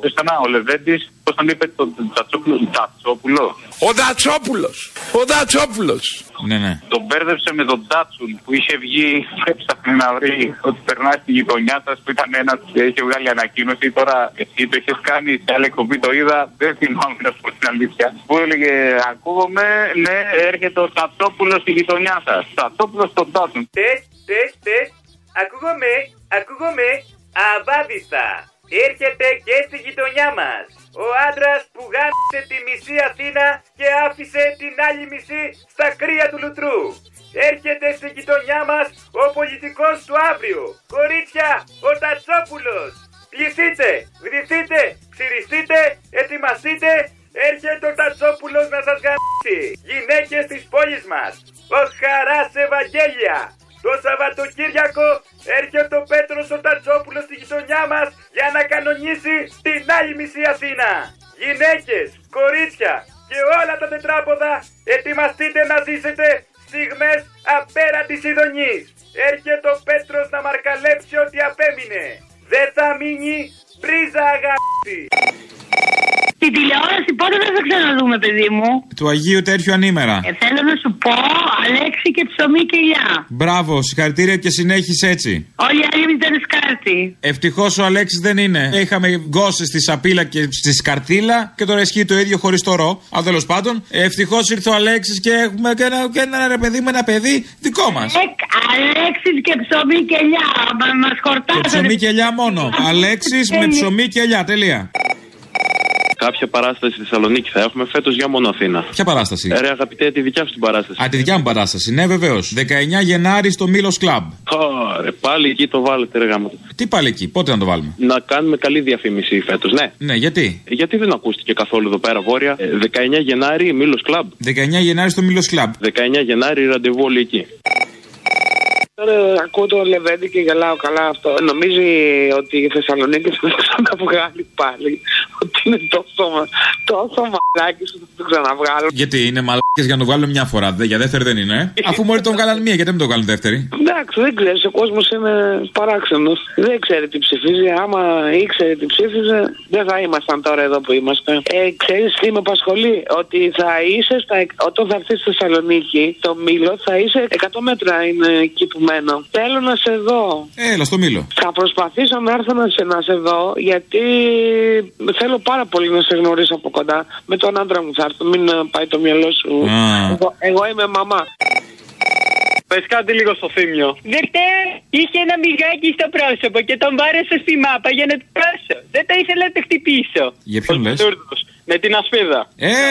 Ποιο ο Λεβέντης, πώς τον είπε τον Τατσόπουλο. Τατσόπουλο. Ο Τατσόπουλο! Ο Τατσόπουλο! Ναι, ναι. Τον μπέρδεψε με τον Τάτσουν που είχε βγει. Έψαχνε να βρει ότι περνάει στη γειτονιά σας που ήταν ένας που είχε βγάλει ανακοίνωση. Τώρα εσύ το είχες κάνει σε άλλη εκπομπή, το είδα. Δεν θυμάμαι να σου πω την αλήθεια. Που έλεγε Ακούγομαι, ναι, έρχεται ο Τατσόπουλος στη γειτονιά σας. Τατσόπουλος στον Τάτσουν. Τες, τες, τες. Ακούγομαι, ακούγομαι. Αβάδιστα. Έρχεται και στη γειτονιά μας. Ο άντρας που γάμισε τη μισή Αθήνα και άφησε την άλλη μισή στα κρύα του λουτρού. Έρχεται στη γειτονιά μας ο πολιτικός του αύριο. Κορίτσια, ο Τατσόπουλος. Πληθείτε, βδηθείτε, ξυριστείτε, ετοιμαστείτε. Έρχεται ο Τατσόπουλος να σας γαμίσει. Γυναίκες της πόλης μας. Ο Χαράς Ευαγγέλια. Το Σαββατοκύριακο έρχεται ο Πέτρος ο Τατσόπουλος στη γειτονιά μας για να κανονίσει την άλλη μισή Αθήνα. Γυναίκες, κορίτσια και όλα τα τετράποδα ετοιμαστείτε να ζήσετε στιγμές απέραντης ειδονής. Έρχεται ο Πέτρος να μαρκαλέψει ό,τι απέμεινε. Δεν θα μείνει μπρίζα αγάπη. Την τηλεόραση πότε θα θα ξαναδούμε, παιδί μου; Του Αγίου Τέτοιου Ανήμερα. Ε, θέλω να σου πω, Αλέξη και ψωμί και ηλιά. Μπράβο, συγχαρητήρια και συνέχισε έτσι. Όλοι οι άλλοι ήταν σκάρτη. Ευτυχώς ο Αλέξης δεν είναι. Είχαμε γκώσει στη σαπίλα και στη σκαρτίλα και τώρα ισχύει το ίδιο χωρίς το ρο. Αλλά τέλος πάντων, ευτυχώς ήρθε ο Αλέξης και έχουμε και ένα, και ένα ρε παιδί με ένα παιδί δικό μας. Ε, Αλέξης και ψωμί και ηλιά. Μα χορτάζουν. Και ψωμί και ηλιά μόνο. Αλέξης με ψωμί και ηλιά, τελεία. Κάποια παράσταση στη Θεσσαλονίκη θα έχουμε φέτος για μόνο Αθήνα. Ποια παράσταση; Ρε, αγαπητέ, τη δικιά σου την παράσταση. Α, τη δικιά μου παράσταση. Ναι, βεβαίως. 19 Γενάρη στο Μήλος Κλαμπ. Ωραία, πάλι εκεί το βάλετε, ρε γάμο. Τι πάλι εκεί, πότε να το βάλουμε; Να κάνουμε καλή διαφήμιση φέτος, ναι. Ναι, γιατί; Γιατί δεν ακούστηκε καθόλου εδώ πέρα βόρεια. Ε, 19 Γενάρη, Μήλος Κλαμπ. 19 Γενάρη στο Μήλος Κλαμπ. 19 Γενάρη, ραντεβού όλοι εκεί. Τώρα ακούω το Λεβέντι και γελάω καλά αυτό. Νομίζει ότι η Θεσσαλονίκη θα το ξαναβγάλει πάλι. Ότι είναι τόσο, τόσο μαλάκι που θα το ξαναβγάλω. Γιατί είναι μαλάκι για να το βγάλουν μια φορά. Δε- Για δεύτερη δεν είναι, ε; Αφού μόλις τον βγάλαν μία, γιατί δεν τον βγάλουν δεύτερη; Εντάξει, δεν ξέρεις, ο κόσμος είναι παράξενος. Δεν ξέρει τι ψηφίζει. Άμα ήξερε τι ψήφιζε, δεν θα ήμασταν τώρα εδώ που είμαστε. Ε, ξέρεις τι με απασχολεί, ότι θα είσαι στα, εκ- όταν θα έρθεις στη Θεσσαλονίκη, το Μήλο θα είσαι 100 μέτρα είναι εκεί που μένω. Θέλω να σε δω. Έλα στο Μήλο. Θα προσπαθήσω να έρθω να σε, να σε δω, γιατί θέλω πάρα πολύ να σε γνωρίσω από κοντά. Με τον άντρα μου θα έρθω, μην ε, πάει το μυαλό σου. Α. Εγώ, εγώ είμαι μαμά. Πες κάτι λίγο στο θύμιο. Δευτέρα είχε ένα μυγάκι στο πρόσωπο και τον βάρεσα στη μάπα για να το πιάσω. Δεν τα ήθελα να το χτυπήσω. Για ποιον λες; Με την ασπίδα.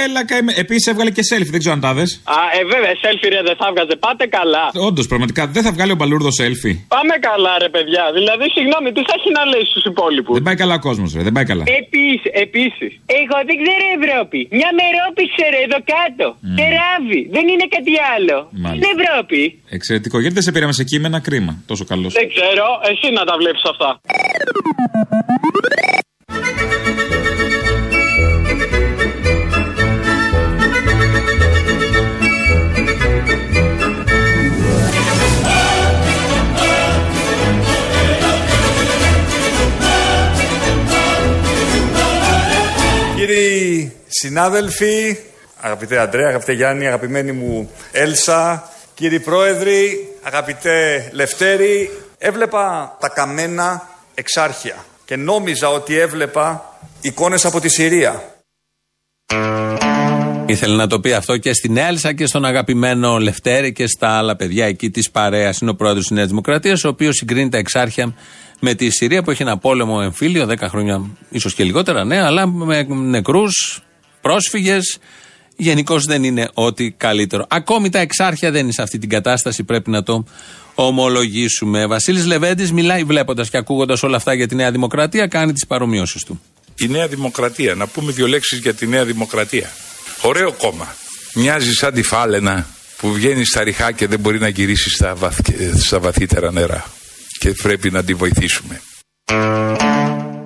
Έλα, καημέ. Επίσης έβγαλε και selfie, δεν ξέρω αν τα δες. Α, ε, βέβαια, selfie ρε δεν θα βγάζε. Πάτε καλά. Όντως, πραγματικά δεν θα βγάλει ο Μπαλούρδος selfie. Πάμε καλά, ρε παιδιά. Δηλαδή, συγγνώμη, τι θα έχει να λέει στους υπόλοιπους; Δεν πάει καλά ο κόσμος, ρε. Δεν πάει καλά. Επίσης, επίσης. Εγώ δεν ξέρω Ευρώπη. Μια μερόπη ξέρω εδώ κάτω. Και ράβει. Δεν είναι κάτι άλλο. Μάλιστα. Είναι Ευρώπη. Εξαιρετικό. Γιατί δεν σε πήραμε σε κείμενα, κρίμα. Τόσο καλός. Δεν ξέρω, εσύ να τα βλέπεις αυτά. Συνάδελφοι, αγαπητέ Αντρέα, αγαπητέ Γιάννη, αγαπημένη μου Έλσα, κύριοι πρόεδροι, αγαπητέ Λευτέρη, έβλεπα τα καμένα εξάρχεια και νόμιζα ότι έβλεπα εικόνες από τη Συρία. Ήθελε να το πει αυτό και στην Έλσα και στον αγαπημένο Λευτέρη και στα άλλα παιδιά εκεί της παρέας. Είναι ο πρόεδρος της Νέας Δημοκρατίας, ο οποίος συγκρίνει τα εξάρχεια με τη Συρία που έχει ένα πόλεμο εμφύλιο, 10 χρόνια ίσως και λιγότερα, ναι, αλλά με νεκρούς, πρόσφυγες. Γενικώς δεν είναι ό,τι καλύτερο. Ακόμη τα εξάρχεια δεν είναι σε αυτή την κατάσταση, πρέπει να το ομολογήσουμε. Βασίλης Λεβέντης μιλάει βλέποντας και ακούγοντας όλα αυτά για τη Νέα Δημοκρατία, κάνει τις παρομοιώσεις του. Η Νέα Δημοκρατία, να πούμε δύο λέξεις για τη Νέα Δημοκρατία. Ωραίο κόμμα. Μοιάζει σαν τη Φάλαινα, που βγαίνει στα ριχά και δεν μπορεί να γυρίσει στα, βαθ, στα βαθύτερα νερά και πρέπει να τη βοηθήσουμε.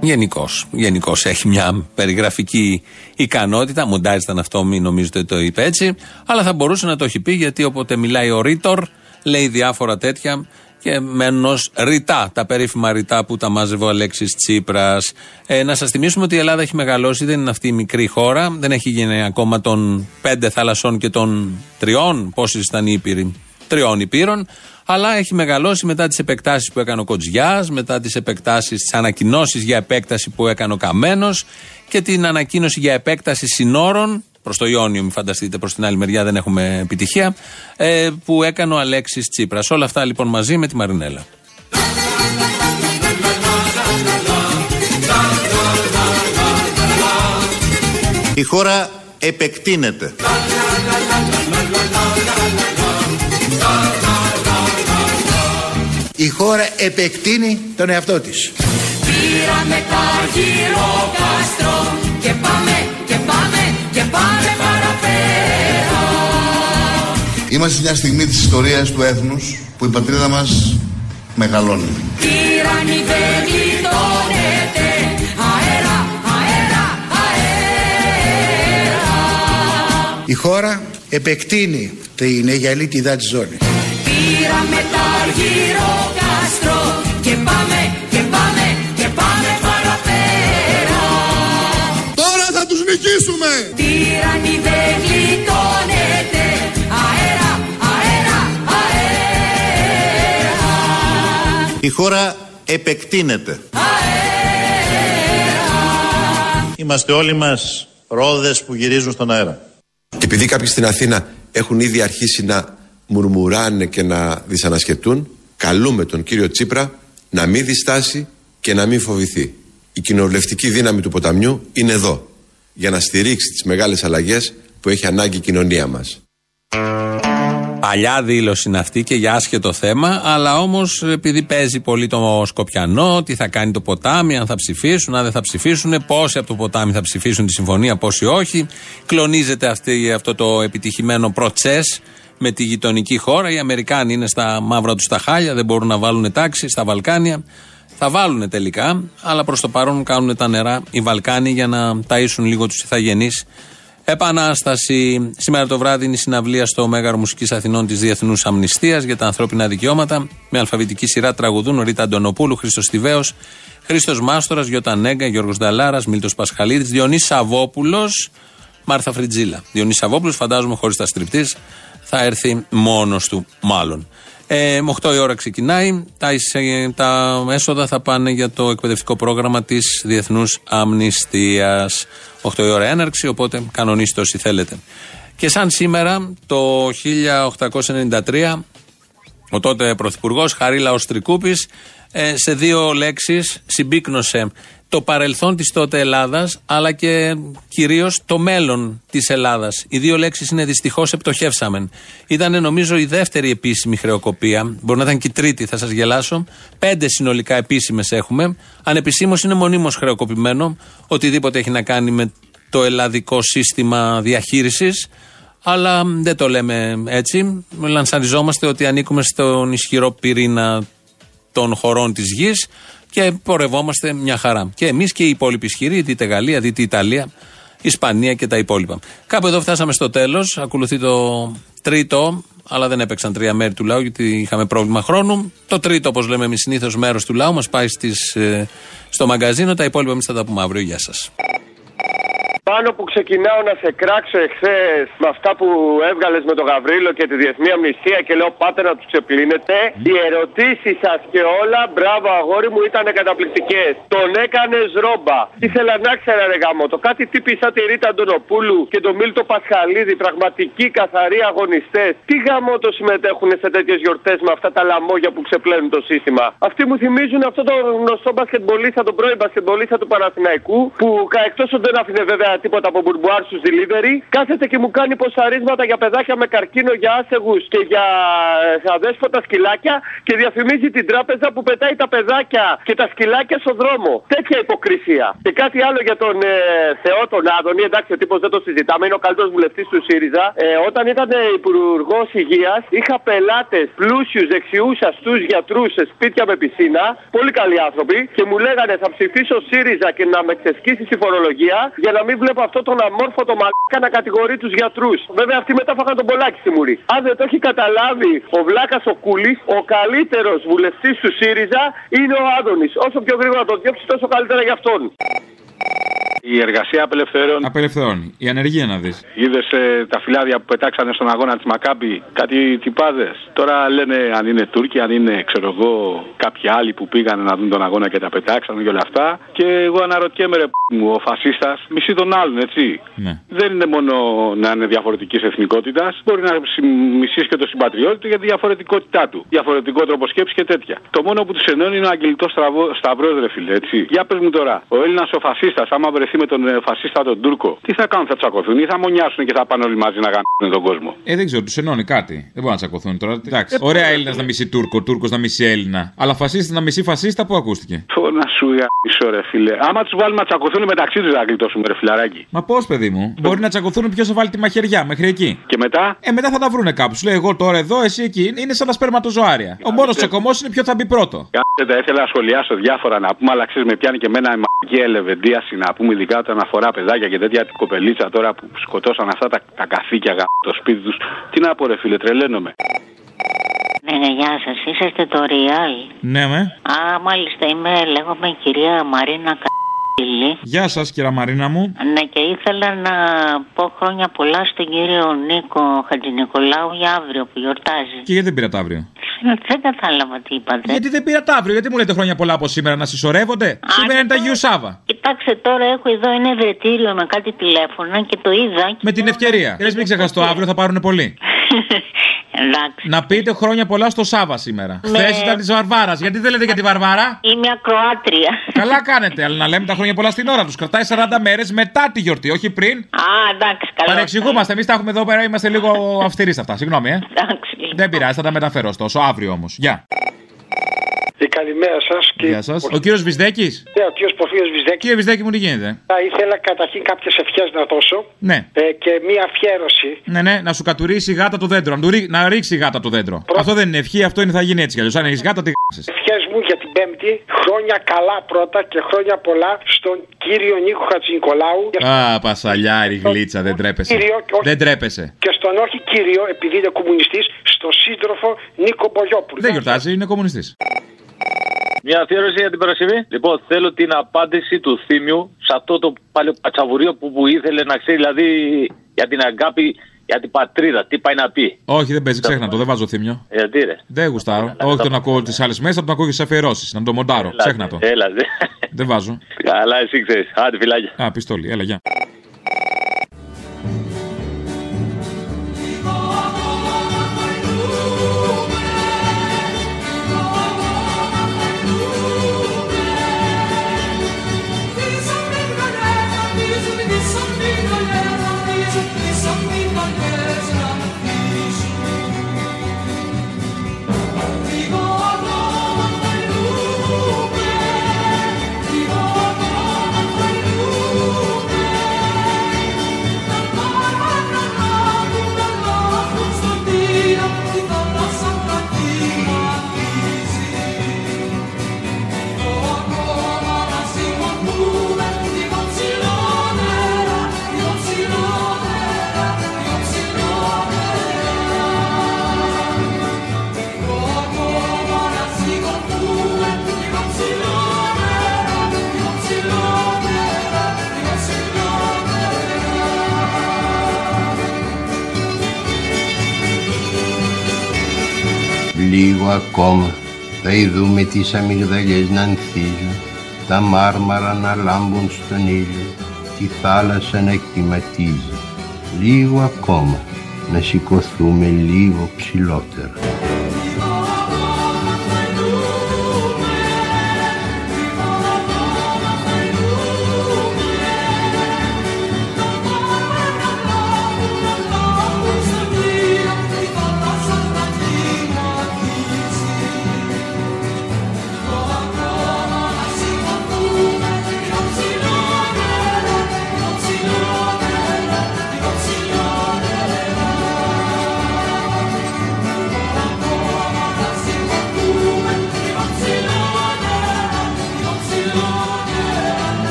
Γενικώς. Γενικώς έχει μια περιγραφική ικανότητα. Μοντάζ ήταν αυτό, μην νομίζετε ότι το είπε έτσι. Αλλά θα μπορούσε να το έχει πει γιατί όποτε μιλάει ο Ρίτορ, λέει διάφορα τέτοια και μένω ρητά, τα περίφημα ρητά που τα μάζευε ο Αλέξης Τσίπρας. Ε, να σας θυμίσουμε ότι η Ελλάδα έχει μεγαλώσει, δεν είναι αυτή η μικρή χώρα. Δεν έχει γίνει ακόμα των πέντε θαλασσών και των τριών. Πόσε ήταν οι ήπειροι, τριών υπήρων. Αλλά έχει μεγαλώσει μετά τις επεκτάσεις που έκανε ο Κοτζιάς, μετά τις επεκτάσεις, τις ανακοινώσεις για επέκταση που έκανε ο Καμένος και την ανακοίνωση για επέκταση συνόρων προς το Ιόνιο, μην φανταστείτε, προς την άλλη μεριά δεν έχουμε επιτυχία, ε, που έκανε ο Αλέξης Τσίπρας. Όλα αυτά λοιπόν μαζί με τη Μαρινέλα. Η χώρα επεκτείνεται. Η χώρα επεκτείνει τον εαυτό της. Πήραμε τα γύρω κάστρο και πάμε και πάμε και πάμε παραπέρα. Είμαστε σε μια στιγμή της ιστορίας του έθνους που η πατρίδα μας μεγαλώνει. Τύραννη δεν γλιτώνεται. Αέρα, αέρα, αέρα. Η χώρα επεκτείνει την Αιγιαλίτιδα της ζώνη. Πήραμε τα γύρω κάστρο και πάμε και πάμε και πάμε παραπέρα. Τώρα θα τους νικήσουμε! Τύραννη δεν γλιτώνεται. Αέρα, αέρα, αέρα. Η χώρα επεκτείνεται. Είμαστε όλοι μας ρόδες που γυρίζουν στον αέρα. Και επειδή κάποιοι στην Αθήνα έχουν ήδη αρχίσει να μουρμουράνε και να δυσανασχετούν, καλούμε τον κύριο Τσίπρα να μην διστάσει και να μην φοβηθεί. Η κοινοβουλευτική δύναμη του ποταμιού είναι εδώ για να στηρίξει τις μεγάλες αλλαγές που έχει ανάγκη η κοινωνία μας. Παλιά δήλωση είναι αυτή και για άσχετο θέμα, αλλά όμως επειδή παίζει πολύ το Σκοπιανό, τι θα κάνει το ποτάμι, αν θα ψηφίσουν, αν δεν θα ψηφίσουν, πόσοι από το ποτάμι θα ψηφίσουν τη συμφωνία, πόσοι όχι. Κλονίζεται αυτή, αυτό το επιτυχημένο προτσέ με τη γειτονική χώρα. Οι Αμερικάνοι είναι στα μαύρα τους τα χάλια, δεν μπορούν να βάλουν τάξη στα Βαλκάνια. Θα βάλουν τελικά, αλλά προς το παρόν κάνουν τα νερά οι Βαλκάνοι για να ταΐσουν λίγο τους ηθαγενείς. Επανάσταση. Σήμερα το βράδυ είναι η συναυλία στο Μέγαρο Μουσικής Αθηνών της Διεθνούς Αμνηστίας για τα ανθρώπινα δικαιώματα. Με αλφαβητική σειρά τραγουδούν Ρίτα Αντωνοπούλου, Χρήστος Τιβαίο, Χρήστος Μάστορας, Γιώτα Νέγκα, Γιώργος Νταλάρας, Μίλτος Πασχαλίδης, Διονύ Σαββόπουλος, Μάρθα Φριτζίλα. Διονύ Σαββόπουλος, φαντάζομαι χωρίς τα στριπτής, θα έρθει μόνος του μάλλον. Ε, με 8 η ώρα ξεκινάει. Τα, εισαι- τα έσοδα θα πάνε για το εκπαιδευτικό πρόγραμμα της Διεθνούς Αμνηστίας. 8 η ώρα έναρξη, οπότε κανονίστε όσοι θέλετε. Και σαν σήμερα, το 1893, ο τότε Πρωθυπουργός Χαρίλαος Τρικούπης ε, σε δύο λέξεις συμπίκνωσε το παρελθόν της τότε Ελλάδας αλλά και κυρίως το μέλλον της Ελλάδας. Οι δύο λέξεις είναι δυστυχώς επτοχεύσαμεν. Ήταν νομίζω η δεύτερη επίσημη χρεοκοπία. Μπορεί να ήταν και η τρίτη, θα σας γελάσω. Πέντε συνολικά επίσημες έχουμε. Ανεπισήμως είναι μονίμως χρεοκοπημένο. Οτιδήποτε έχει να κάνει με το ελλαδικό σύστημα διαχείρισης αλλά δεν το λέμε έτσι. Λανσαριζόμαστε ότι ανήκουμε στον ισχυρό πυρήνα των χωρών της γης και πορευόμαστε μια χαρά. Και εμείς και οι υπόλοιποι ισχυροί, δείτε Γαλλία, δείτε Ιταλία, Ισπανία και τα υπόλοιπα. Κάπου εδώ φτάσαμε στο τέλος. Ακολουθεί το τρίτο, αλλά δεν έπαιξαν τρία μέρη του λαού γιατί είχαμε πρόβλημα χρόνου. Το τρίτο, όπως λέμε εμείς συνήθως, μέρος του λαού μας πάει στις, ε, στο μαγκαζίνο. Τα υπόλοιπα εμείς θα τα πούμε αύριο. Γεια σας. Πάνω που ξεκινάω να σε κράξω εχθές με αυτά που έβγαλες με τον Γαβρίλο και τη Διεθνή Αμνηστία και λέω πάτε να τους ξεπλύνετε. Οι ερωτήσεις σας και όλα, μπράβο αγόρι μου, ήταν καταπληκτικές. Τον έκανες ρόμπα. Ήθελα να ξέρα ρε γάμο το κάτι τύπη σαν τη Ρίτα Αντωνοπούλου και τον Μίλτο Πασχαλίδη, πραγματικοί καθαροί αγωνιστές. Τι γάμο το συμμετέχουν σε τέτοιες γιορτές με αυτά τα λαμόγια που ξεπλένουν το σύστημα. Αυτοί μου θυμίζουν αυτό το γνωστό μπασκετμπολίστα, τον πρώην μπασκετμπολίστα του Παναθηναϊκού που εκτός ότι δεν άφηνε βέβαια τίποτα από μπουρμπουάρ στους delivery. Κάθεται και μου κάνει ποσαρίσματα για παιδάκια με καρκίνο, για άσεγους και για ε, αδέσποτα σκυλάκια και διαφημίζει την τράπεζα που πετάει τα παιδάκια και τα σκυλάκια στο δρόμο. Τέτοια υποκρισία. Και κάτι άλλο για τον ε, Θεό, τον Άδωνη, εντάξει, ο τύπος δεν το συζητάμε, είναι ο καλύτερος βουλευτής του ΣΥΡΙΖΑ. Ε, όταν ήταν υπουργός υγείας, είχα πελάτες πλούσιους, δεξιούς, αστούς γιατρούς σε σπίτια με πισίνα, πολύ καλοί άνθρωποι, και μου λέγανε θα ψηφίσω ΣΥΡΙΖΑ και να με ξεσκίσει η φορολογία για να μην βλέπω αυτό τον αμόρφωτο μαλάκα να κατηγορεί τους γιατρούς. Βέβαια αυτοί μετά φάγαν τον πολλάκι στη μουρή. Αν δεν το έχει καταλάβει ο Βλάκας ο Κούλης, ο καλύτερος βουλευτής του ΣΥΡΙΖΑ είναι ο Άδωνης. Όσο πιο γρήγορα το διώξει, τόσο καλύτερα για αυτόν. Η εργασία απελευθερώνει. Απελευθερώνει. Η ανεργία να δεις. Είδες ε, τα φυλάδια που πετάξανε στον αγώνα της Μακάμπη, κάτι τυπάδες. Τώρα λένε αν είναι Τούρκοι, αν είναι ξέρω εγώ κάποιοι άλλοι που πήγαν να δουν τον αγώνα και τα πετάξανε και όλα αυτά. Και εγώ αναρωτιέμαι ρε π*** μου, ο φασίστας μισεί τον άλλον, έτσι. Ναι. Δεν είναι μόνο να είναι διαφορετικής εθνικότητας, μπορεί να συμ- μισήσει και το συμπατριώτη του για τη διαφορετικότητά του. Διαφορετικό τρόπο σκέψης και τέτοια. Το μόνο που τους ενώνει είναι ο αγγελικό σταυρός, ρε φίλε, έτσι. Για πες μου τώρα, ο Έλληνας ο φασίστας, άμα βρεθεί με τον ε, φασίστα τον Τούρκο, τι θα κάνουν, θα τσακωθούν ή θα μονιάσουν και θα πάνε όλοι μαζί να γαμίσουν τον κόσμο; Ε, δεν ξέρω, τους ενώνει κάτι. Δεν μπορούν να τσακωθούν τώρα. Εντάξει. Ωραία Έλληνας να μισεί Τούρκο, Τούρκος να μισεί Έλληνα. Αλλά φασίστα να μισεί φασίστα που ακούστηκε; Πω να σου γαμίσω, ρε φίλε. Άμα τους βάλουμε να τσακωθούν μεταξύ τους να γλιτώσουμε, ρε φιλαράκι. Μα πώς, παιδί μου, μπορεί να τσακωθούν ποιος θα βάλει τη μαχαιριά μέχρι εκεί. Και μετά; Ε, μετά θα τα βρούνε κάπου. Σου λέει εγώ τώρα εδώ, εσύ εκεί. Είναι σαν τα σπερματοζωάρια. Ο μόνος τσακωμός είναι ποιος θα μπει πρώτο. Κάθετε, ήθελα να σχολιάσω διάφορα να πούμε, αλλά ξέρεις με πιάνει και εμένα η μαγική ελεβεντίαση να πούμε, ειδικά όταν αφορά παιδάκια και τέτοια την κοπελίτσα τώρα που σκοτώσαν αυτά τα, τα καθήκια γα... το σπίτι τους. Τι να πω, ρε φίλε, τρελαίνομαι. Ναι, ναι, γεια σας. Είσαστε το Real. Ναι, με. Α, μάλιστα, είμαι, λέγομαι η κυρία Μαρίνα Καπίλη. Γεια σας, κυρία Μαρίνα μου. Ναι, και ήθελα να πω χρόνια πολλά στον κύριο Νίκο Χατζηνικολάου για αύριο που γιορτάζει. Και γιατί δεν πήρα το αύριο; Δεν κατάλαβα τι είπατε. Γιατί δεν πήρα το αύριο, γιατί μου λέτε χρόνια πολλά από σήμερα να συσσωρεύονται; Σήμερα είναι τα Αγίου Σάβα. Κοιτάξτε τώρα, έχω εδώ ένα ευρετήριο με κάτι τηλέφωνα και το είδα. και Με την ευκαιρία. Λε, μην ξεχάσει το αύριο, θα πάρουν πολύ. Εντάξει. Να πείτε χρόνια πολλά στο Σάβα σήμερα. Ναι. Χθες ήταν της Βαρβάρας. Γιατί δεν λέτε για τη Βαρβάρα; Είμαι ακροάτρια. Καλά κάνετε, αλλά να λέμε τα χρόνια πολλά στην ώρα τους. Κρατάει 40 μέρες μετά τη γιορτή, όχι πριν. Α, εντάξει, καλά. Παρεξηγούμαστε. Εμείς τα έχουμε εδώ πέρα, είμαστε λίγο αυστηροί σε αυτά. Συγγνώμη, ε. Εντάξει. Δεν πειράζει, θα τα μεταφέρω ωστόσο. Αύριο όμως. Γεια. Ε, καλημέρα σας. Γεια σας. Ο κύριος Βυσδέκης; Ναι, ο κύριος Πορφύριος Βυζδέκη. Κύριε Βυσδέκη μου, τι γίνεται; Θα ήθελα καταρχήν κάποιες ευχές να δώσω Ναι. ε, και μία αφιέρωση. Ναι, ναι, να σου κατουρίσει η γάτα το δέντρο. Να, του ρί- να ρίξει η γάτα το δέντρο. Αυτό δεν είναι ευχή, αυτό είναι θα γίνει έτσι κι αλλιώς. Αν έχεις γάτα, τη γάσεις. Ευχές μου για την Πέμπτη. Χρόνια καλά πρώτα και χρόνια πολλά στον κύριο Νίκο Χατζηνικολάου. Α, πασαλιάρη γλίτσα, δεν τρέπεσαι. Κύριο και όχι- Δεν τρέπεσαι. Και στον όχι κύριο, επειδή είναι κομμουνιστής, στον σύντροφο Νίκο Μπογιόπουλο. Δεν γιορτάζει, είναι κομμουνιστής. Μια αφιέρωση για την Παρασκευή. Λοιπόν, θέλω την απάντηση του Θήμιου σε αυτό το παλαιοπατσαβουρίο που, που ήθελε να ξέρει, δηλαδή για την αγάπη, για την πατρίδα. Τι πάει να πει. Όχι, δεν παίζει, ξέχνα το, δεν βάζω θύμιο. Γιατί ρε. Δεν γουστάρω. Όχι τον ακούω τις άλλες μέσα, τον ακούω και σε αφιερώσεις. Να το μοντάρω. Ξέχνα το. Έλα, δε. Δεν βάζω. Καλά, εσύ ξέρεις. Άντε, φυλάκια. Α, πιστόλι, έλα, γεια. Λίγο ακόμα θα ειδούμε τις αμυγδαλιές να ανθίζουν, τα μάρμαρα να λάμπουν στον ήλιο, τη θάλασσα να κυματίζει. Λίγο ακόμα να σηκωθούμε λίγο ψηλότερα.